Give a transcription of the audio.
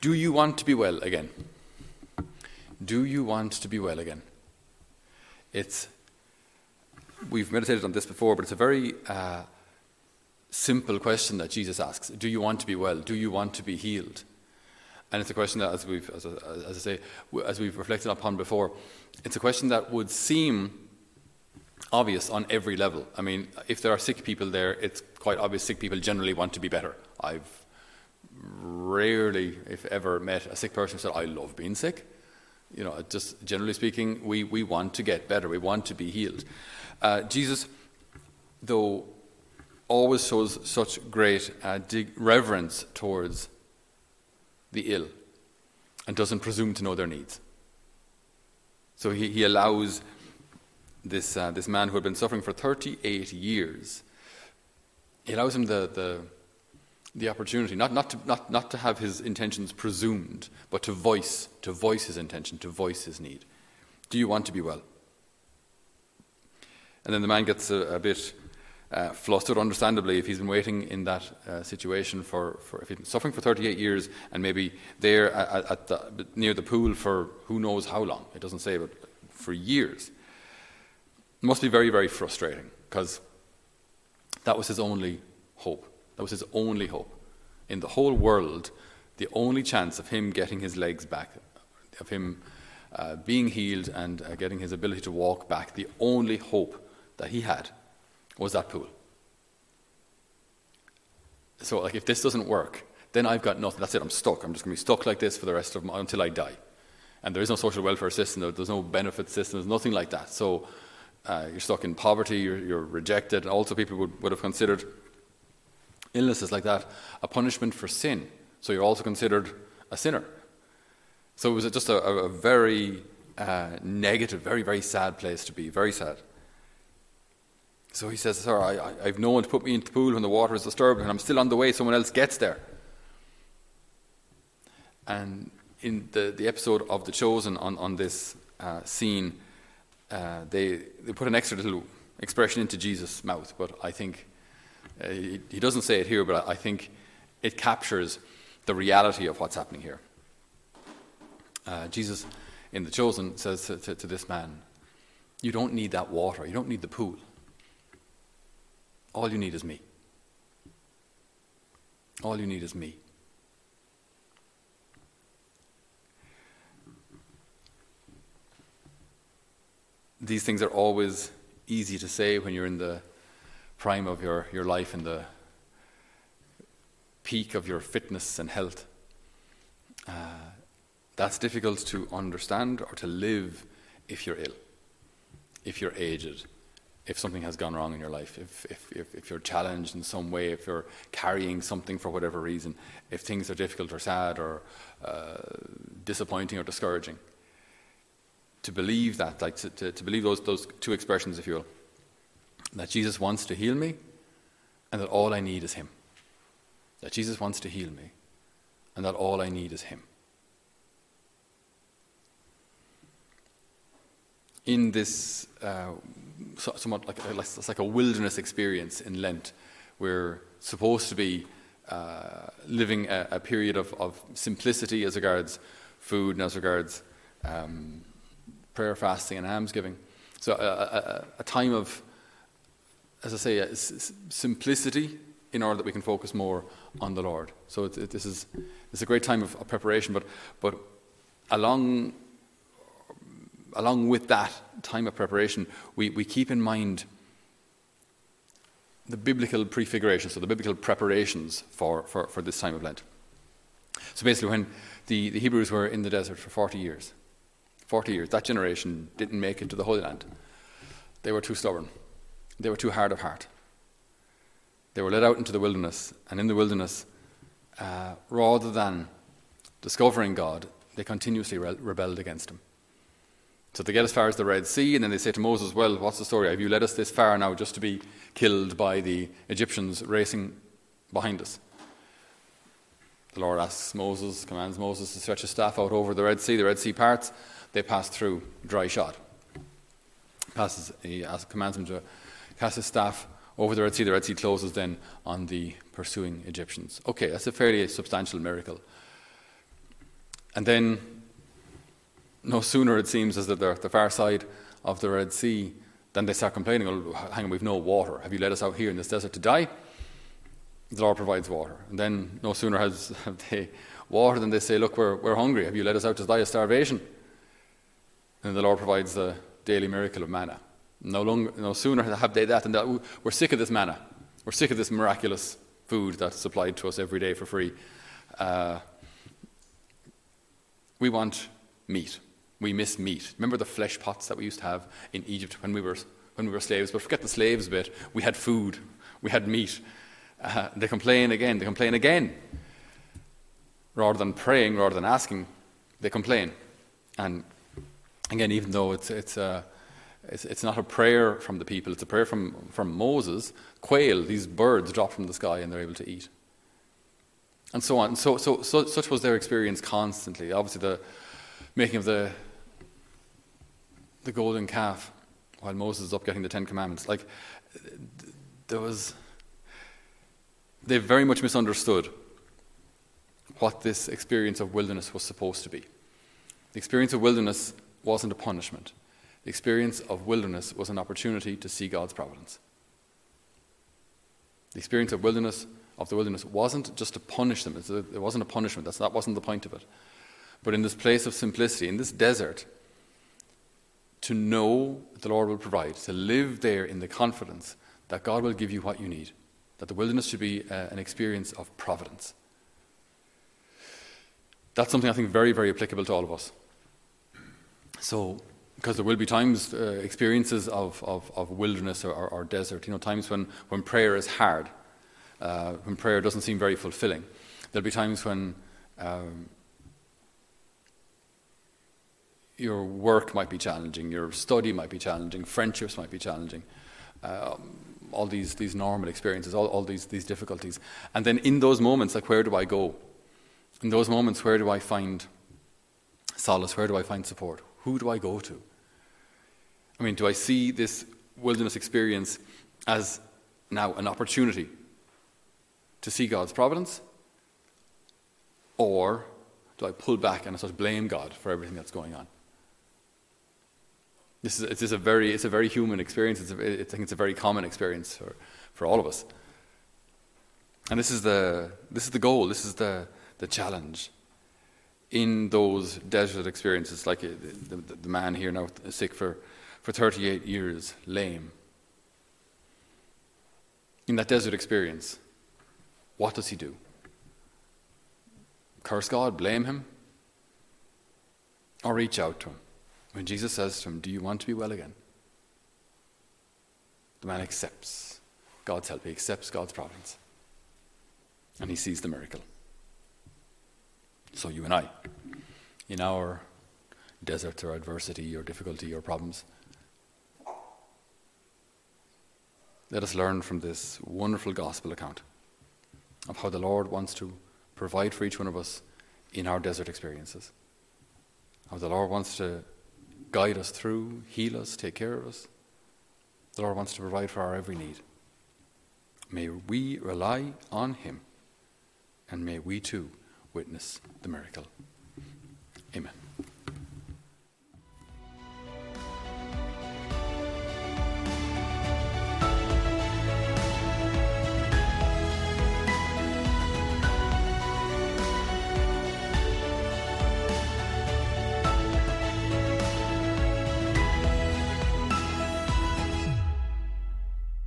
Do you want to be well again? Do you want to be well again? It's we've meditated on this before, but it's a very uh, simple question that Jesus asks. Do you want to be well? Do you want to be healed? And it's a question that, as we've, as, as I say, as we've reflected upon before, it's a question that would seem obvious on every level. I mean, if there are sick people there, it's quite obvious sick people generally want to be better. I've rarely, if ever, met a sick person who said, I love being sick. You know, just generally speaking, we, we want to get better, we want to be healed. Uh, Jesus, though, always shows such great uh, reverence towards the ill and doesn't presume to know their needs. So he, he allows this, uh, this man who had been suffering for 38 years, he allows him the, the, the opportunity, not, not, to, not, not to have his intentions presumed, but to voice, to voice his intention, to voice his need. Do you want to be well? And then the man gets a, a bit uh, flustered, understandably, if he's been waiting in that uh, situation for, for, if he's been suffering for 38 years and maybe there at, at the, near the pool for who knows how long. It doesn't say, but for years. It must be very, very frustrating because that was his only hope. That was his only hope. In the whole world, the only chance of him getting his legs back, of him uh, being healed and uh, getting his ability to walk back, the only hope that he had was that pool. So, like, if this doesn't work, then I've got nothing. That's it. I'm stuck. I'm just going to be stuck like this for the rest of my, until I die. And there is no social welfare system. There's no benefit system. There's nothing like that. So, uh, you're stuck in poverty. You're, you're rejected. And also, people would, would have considered illnesses like that a punishment for sin. So, you're also considered a sinner. So, it was just a, a very uh, negative, very, very sad place to be. Very sad. So he says, Sir, I, I, have no one to put me into the pool when the water is disturbed, and I'm still on the way, someone else gets there. And in the, the episode of The Chosen on, on this uh, scene, uh, they, they put an extra little expression into Jesus' mouth, but I think uh, he, doesn't say it here, but I, I think it captures the reality of what's happening here. Uh, Jesus in The Chosen says to, to, to this man, You don't need that water, you don't need the pool. All you need is me. All you need is me. These things are always easy to say when you're in the prime of your, your life, in the peak of your fitness and health. Uh, that's difficult to understand or to live if you're ill, if you're aged, if something has gone wrong in your life, if, if, if, if, you're challenged in some way, if you're carrying something for whatever reason, if things are difficult or sad or uh, disappointing or discouraging. To believe that, like to, to, to believe those, those two expressions, if you will, that Jesus wants to heal me and that all I need is Him. That Jesus wants to heal me and that all I need is Him. In this uh, somewhat like a, it's like a wilderness experience in Lent. We're supposed to be uh, living a, a, period of, of simplicity as regards food and as regards um, prayer, fasting, and almsgiving. So a, a, a, time of, as I say, simplicity in order that we can focus more on the Lord. So it, it, this is it's a great time of, of preparation, but but along along with that time of preparation, we, we keep in mind the biblical prefiguration, so the biblical preparations for, for, for this time of Lent. So basically, when the, the Hebrews were in the desert for 40 years, 40 years, that generation didn't make it to the Holy Land. They were too stubborn, they were too hard of heart. They were led out into the wilderness, and in the wilderness, uh, rather than discovering God, they continuously re- rebelled against Him. So they get as far as the Red Sea, and then they say to Moses, Well, what's the story? Have you led us this far now just to be killed by the Egyptians racing behind us? The Lord asks Moses, commands Moses to stretch his staff out over the Red Sea. The Red Sea parts, they pass through dry shod. He asks, commands him to cast his staff over the Red Sea. The Red Sea closes then on the pursuing Egyptians. Okay, that's a fairly substantial miracle. And then, no sooner it seems as that they're at the far side of the Red Sea than they start complaining, oh, hang on, we've no water. Have you let us out here in this desert to die? The Lord provides water. And then, no sooner has, have they water than they say, look, we're, we're hungry. Have you let us out to die of starvation? And the Lord provides the daily miracle of manna. No, longer, no sooner have they that than that, we're sick of this manna. We're sick of this miraculous food that's supplied to us every day for free. Uh, we want meat. We miss meat. Remember the flesh pots that we used to have in Egypt when we were, when we were slaves? But forget the slaves a bit. We had food, we had meat. Uh, they complain again, they complain again. Rather than praying, rather than asking, they complain. And again, even though it's, it's, uh, it's, it's, not a prayer from the people, it's a prayer from, from Moses, quail, these birds drop from the sky and they're able to eat. And so on. So, so, so such was their experience constantly. Obviously, the making of the, the golden calf while Moses is up getting the Ten Commandments. Like, there was. They very much misunderstood what this experience of wilderness was supposed to be. The experience of wilderness wasn't a punishment. The experience of wilderness was an opportunity to see God's providence. The experience of wilderness of the wilderness wasn't just to punish them. It wasn't a punishment. That's, that wasn't the point of it. But in this place of simplicity, in this desert, to know that the Lord will provide, to live there in the confidence that God will give you what you need, that the wilderness should be uh, an experience of providence. That's something I think very, very applicable to all of us. So, because there will be times, uh, experiences of, of, of wilderness or, or, or, desert, you know, times when, when prayer is hard, uh, when prayer doesn't seem very fulfilling. There'll be times when um, your work might be challenging, your study might be challenging, friendships might be challenging. Um, all these, these normal experiences, all, all these, these difficulties. And then in those moments, like, where do I go? In those moments, where do I find solace? Where do I find support? Who do I go to? I mean, do I see this wilderness experience as now an opportunity to see God's providence? Or do I pull back and I sort of blame God for everything that's going on? This is, it's a very, it's a very human experience. It's think it's a very common experience for, for all of us. And this is the, this is the goal, this is the, the challenge in those desert experiences, like uh, the, the, the man here now sick for, for 38 years, lame. In that desert experience, what does he do? Curse God, blame him, or reach out to him? When Jesus says to him, Do you want to be well again? The man accepts God's help, he accepts God's providence, and he sees the miracle. So, you and I, in our deserts or adversity or difficulty or problems, let us learn from this wonderful gospel account of how the Lord wants to provide for each one of us in our desert experiences. How the Lord wants to guide us through, heal us, take care of us. The Lord wants to provide for our every need. May we rely on Him, and may we too witness the miracle. Amen.